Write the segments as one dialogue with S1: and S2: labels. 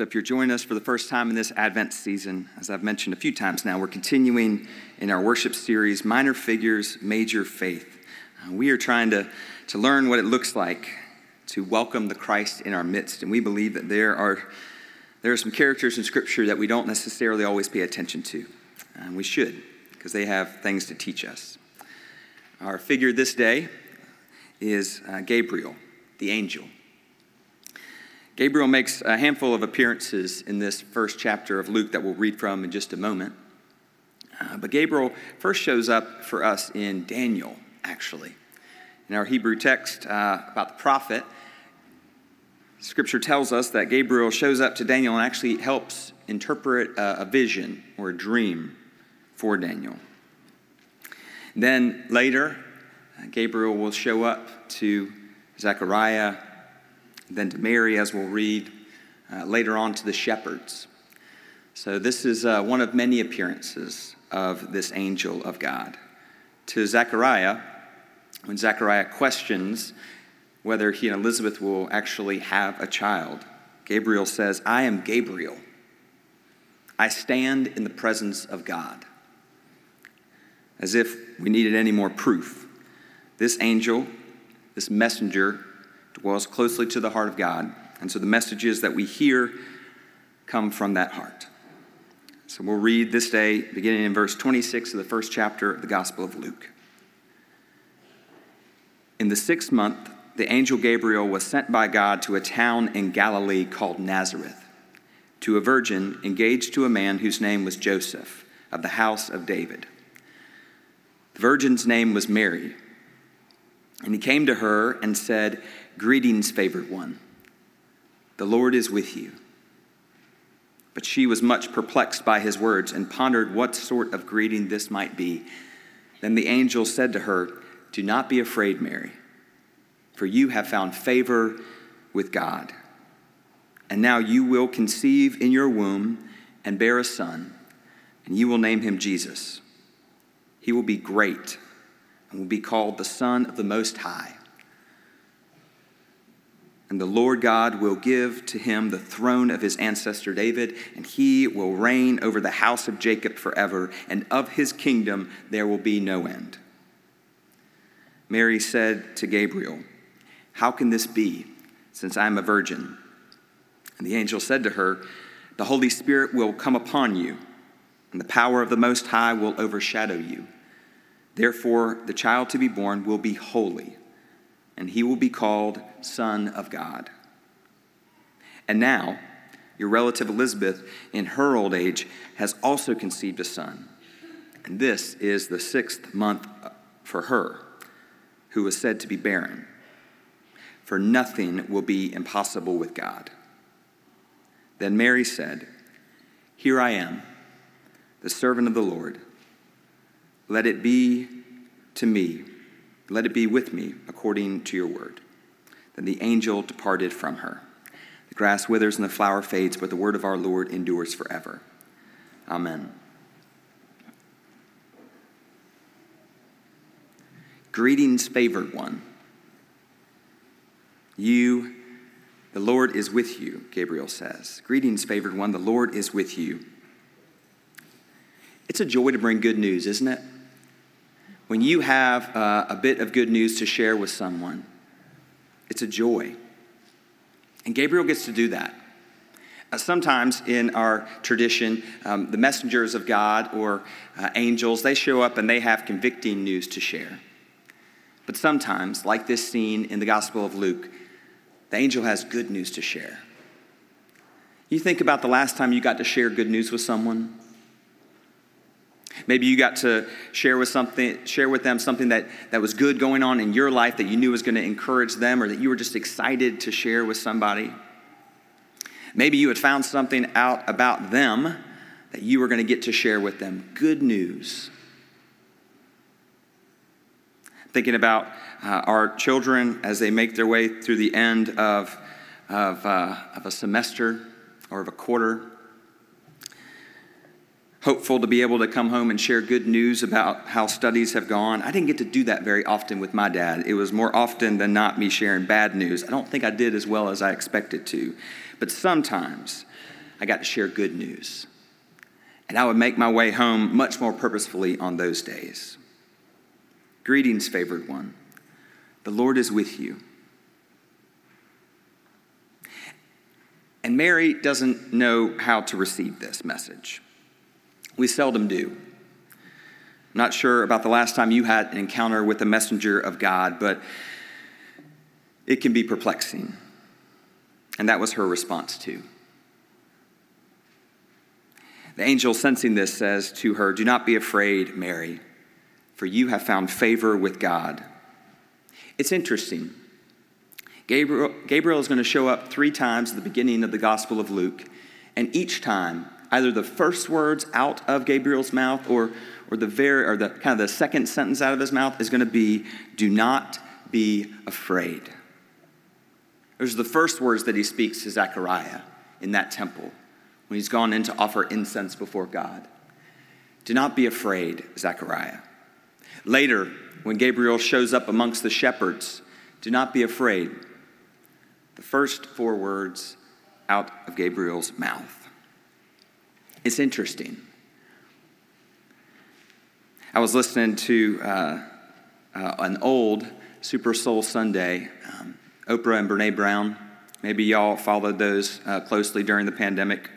S1: So, if you're joining us for the first time in this Advent season, as I've mentioned a few times now, we're continuing in our worship series, Minor Figures, Major Faith. Uh, we are trying to, to learn what it looks like to welcome the Christ in our midst. And we believe that there are, there are some characters in Scripture that we don't necessarily always pay attention to. And we should, because they have things to teach us. Our figure this day is uh, Gabriel, the angel. Gabriel makes a handful of appearances in this first chapter of Luke that we'll read from in just a moment. Uh, but Gabriel first shows up for us in Daniel, actually. In our Hebrew text uh, about the prophet, Scripture tells us that Gabriel shows up to Daniel and actually helps interpret a, a vision or a dream for Daniel. Then later, uh, Gabriel will show up to Zechariah then to Mary, as we'll read uh, later on, to the shepherds. So, this is uh, one of many appearances of this angel of God. To Zechariah, when Zechariah questions whether he and Elizabeth will actually have a child, Gabriel says, I am Gabriel. I stand in the presence of God. As if we needed any more proof. This angel, this messenger, dwells closely to the heart of God. And so the messages that we hear come from that heart. So we'll read this day, beginning in verse 26 of the first chapter of the Gospel of Luke. In the sixth month, the angel Gabriel was sent by God to a town in Galilee called Nazareth, to a virgin engaged to a man whose name was Joseph, of the house of David. The virgin's name was Mary. And he came to her and said, Greetings, favored one. The Lord is with you. But she was much perplexed by his words and pondered what sort of greeting this might be. Then the angel said to her, Do not be afraid, Mary, for you have found favor with God. And now you will conceive in your womb and bear a son, and you will name him Jesus. He will be great and will be called the Son of the Most High. And the Lord God will give to him the throne of his ancestor David, and he will reign over the house of Jacob forever, and of his kingdom there will be no end. Mary said to Gabriel, How can this be, since I am a virgin? And the angel said to her, The Holy Spirit will come upon you, and the power of the Most High will overshadow you. Therefore, the child to be born will be holy and he will be called Son of God. And now, your relative Elizabeth, in her old age, has also conceived a son. And this is the sixth month for her, who was said to be barren. For nothing will be impossible with God. Then Mary said, Here I am, the servant of the Lord. Let it be to me let it be with me according to your word. Then the angel departed from her. The grass withers and the flower fades, but the word of our Lord endures forever. Amen. Greetings, favored one. You, the Lord is with you, Gabriel says. Greetings, favored one. The Lord is with you. It's a joy to bring good news, isn't it? When you have uh, a bit of good news to share with someone, it's a joy. And Gabriel gets to do that. Uh, sometimes in our tradition, um, the messengers of God or uh, angels, they show up and they have convicting news to share. But sometimes, like this scene in the Gospel of Luke, the angel has good news to share. You think about the last time you got to share good news with someone. Maybe you got to share with something, share with them something that, that was good going on in your life that you knew was going to encourage them or that you were just excited to share with somebody. Maybe you had found something out about them that you were going to get to share with them. Good news. Thinking about uh, our children as they make their way through the end of, of, uh, of a semester or of a quarter hopeful to be able to come home and share good news about how studies have gone. I didn't get to do that very often with my dad. It was more often than not me sharing bad news. I don't think I did as well as I expected to. But sometimes I got to share good news. And I would make my way home much more purposefully on those days. Greetings, favored one. The Lord is with you. And Mary doesn't know how to receive this message. We seldom do. I'm not sure about the last time you had an encounter with a messenger of God, but it can be perplexing. And that was her response too. The angel, sensing this, says to her, Do not be afraid, Mary, for you have found favor with God. It's interesting. Gabriel, Gabriel is going to show up three times at the beginning of the Gospel of Luke, and each time, either the first words out of Gabriel's mouth or, or the very or the kind of the second sentence out of his mouth is going to be, "Do not be afraid." Those are the first words that he speaks to Zechariah in that temple when he's gone in to offer incense before God. Do not be afraid, Zechariah. Later, when Gabriel shows up amongst the shepherds, do not be afraid the first four words out of Gabriel's mouth. It's interesting. I was listening to uh, uh, an old Super Soul Sunday, um, Oprah and Brene Brown. Maybe y'all followed those uh, closely during the pandemic.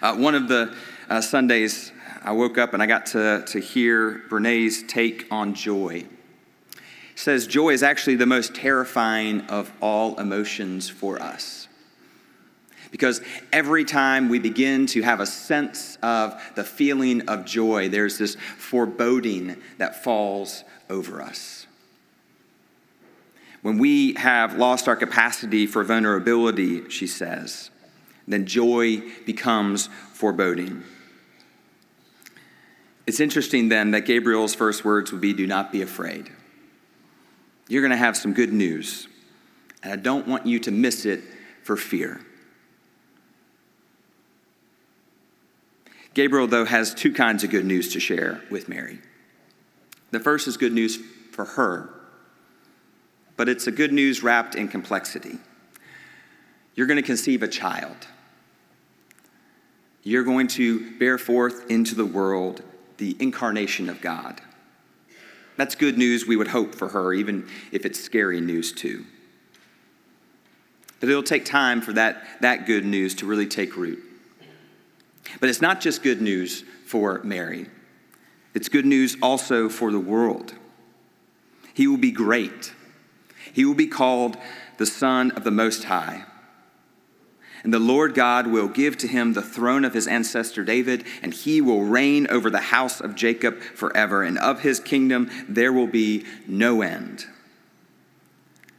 S1: Uh, one of the uh, Sundays, I woke up and I got to, to hear Brene's take on joy says joy is actually the most terrifying of all emotions for us. Because every time we begin to have a sense of the feeling of joy, there's this foreboding that falls over us. When we have lost our capacity for vulnerability, she says, then joy becomes foreboding. It's interesting then that Gabriel's first words would be, Do not be afraid you're going to have some good news. And I don't want you to miss it for fear. Gabriel, though, has two kinds of good news to share with Mary. The first is good news for her, but it's a good news wrapped in complexity. You're going to conceive a child. You're going to bear forth into the world the incarnation of God. That's good news we would hope for her, even if it's scary news too. But it'll take time for that, that good news to really take root. But it's not just good news for Mary, it's good news also for the world. He will be great, he will be called the Son of the Most High. And the Lord God will give to him the throne of his ancestor David, and he will reign over the house of Jacob forever, and of his kingdom there will be no end.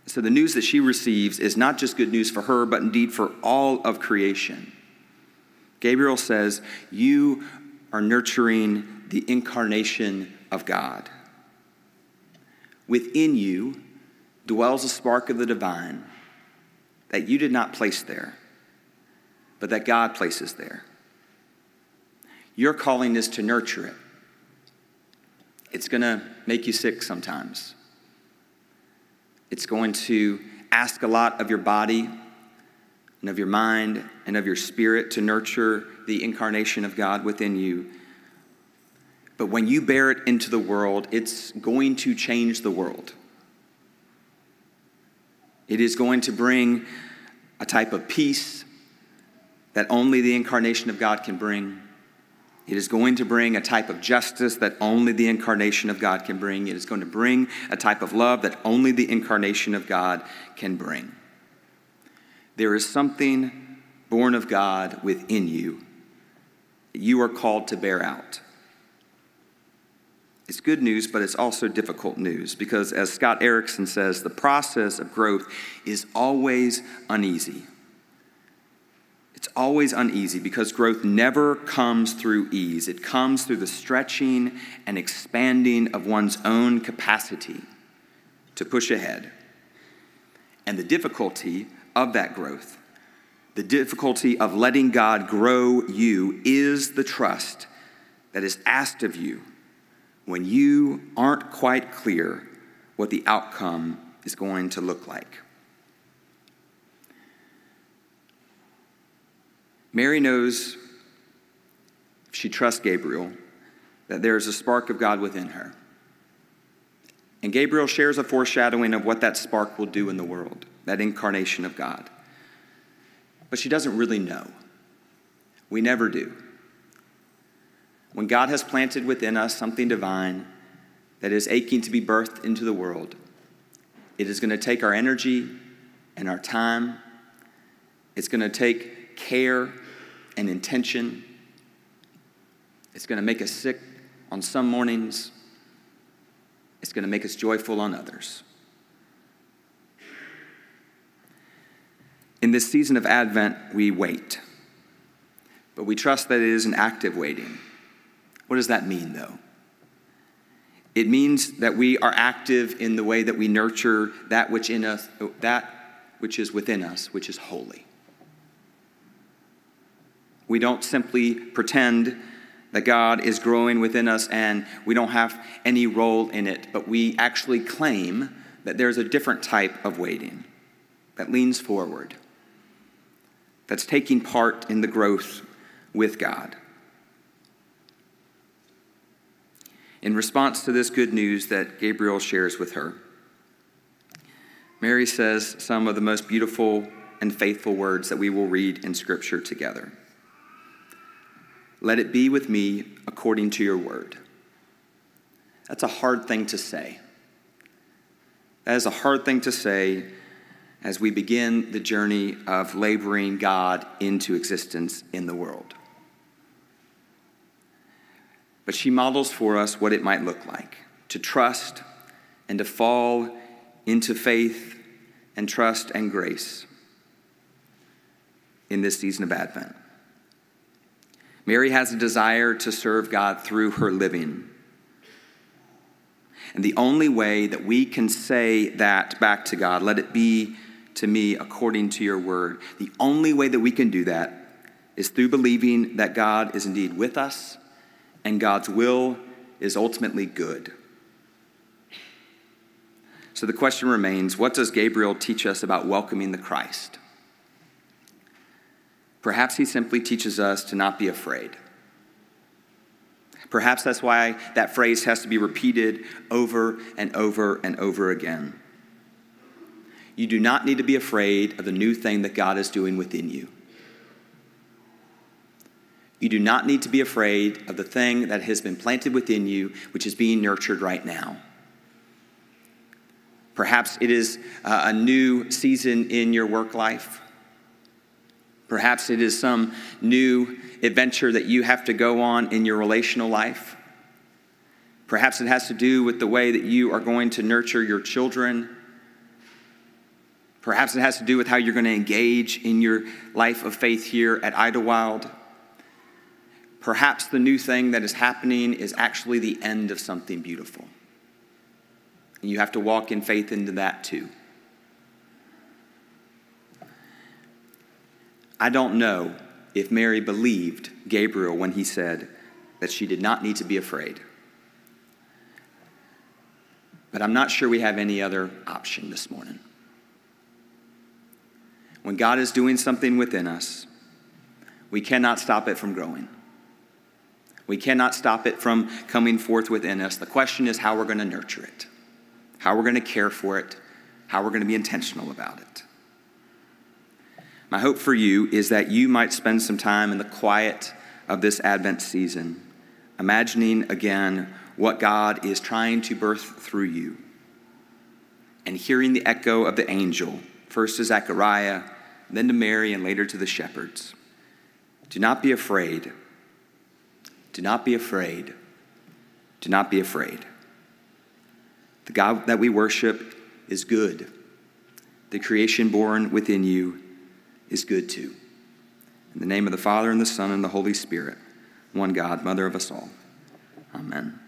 S1: So the news that she receives is not just good news for her, but indeed for all of creation. Gabriel says, You are nurturing the incarnation of God. Within you dwells a spark of the divine that you did not place there but that God places there. Your calling is to nurture it. It's going to make you sick sometimes. It's going to ask a lot of your body and of your mind and of your spirit to nurture the incarnation of God within you. But when you bear it into the world, it's going to change the world. It is going to bring a type of peace that only the incarnation of God can bring. It is going to bring a type of justice that only the incarnation of God can bring. It is going to bring a type of love that only the incarnation of God can bring. There is something born of God within you that you are called to bear out. It's good news, but it's also difficult news because, as Scott Erickson says, the process of growth is always uneasy. It's always uneasy because growth never comes through ease. It comes through the stretching and expanding of one's own capacity to push ahead. And the difficulty of that growth The difficulty of letting God grow you is the trust that is asked of you when you aren't quite clear what the outcome is going to look like. Mary knows, if she trusts Gabriel, that there is a spark of God within her. And Gabriel shares a foreshadowing of what that spark will do in the world, that incarnation of God. But she doesn't really know. We never do. When God has planted within us something divine that is aching to be birthed into the world, it is going to take our energy and our time. It's going to take care and intention. It's going to make us sick on some mornings. It's going to make us joyful on others. In this season of Advent, we wait, but we trust that it is an active waiting. What does that mean, though? It means that we are active in the way that we nurture that which in us, that which is within us, which is holy. We don't simply pretend that God is growing within us and we don't have any role in it, but we actually claim that there's a different type of waiting that leans forward, that's taking part in the growth with God. In response to this good news that Gabriel shares with her, Mary says some of the most beautiful and faithful words that we will read in Scripture together. Let it be with me according to your word. That's a hard thing to say. That is a hard thing to say as we begin the journey of laboring God into existence in the world. But she models for us what it might look like to trust and to fall into faith and trust and grace in this season of Advent. Mary has a desire to serve God through her living. And the only way that we can say that back to God, let it be to me according to your word, the only way that we can do that is through believing that God is indeed with us and God's will is ultimately good. So the question remains what does Gabriel teach us about welcoming the Christ? Perhaps he simply teaches us to not be afraid. Perhaps that's why that phrase has to be repeated over and over and over again. You do not need to be afraid of the new thing that God is doing within you. You do not need to be afraid of the thing that has been planted within you, which is being nurtured right now. Perhaps it is uh, a new season in your work life. Perhaps it is some new adventure that you have to go on in your relational life. Perhaps it has to do with the way that you are going to nurture your children. Perhaps it has to do with how you're going to engage in your life of faith here at Idlewild. Perhaps the new thing that is happening is actually the end of something beautiful. And you have to walk in faith into that too. I don't know if Mary believed Gabriel when he said that she did not need to be afraid. But I'm not sure we have any other option this morning. When God is doing something within us, we cannot stop it from growing. We cannot stop it from coming forth within us. The question is how we're going to nurture it, how we're going to care for it, how we're going to be intentional about it. My hope for you is that you might spend some time in the quiet of this Advent season, imagining again what God is trying to birth through you, and hearing the echo of the angel, first to Zechariah, then to Mary, and later to the shepherds. Do not be afraid. Do not be afraid. Do not be afraid. The God that we worship is good. The creation born within you is good too. In the name of the Father, and the Son, and the Holy Spirit, one God, Mother of us all. Amen.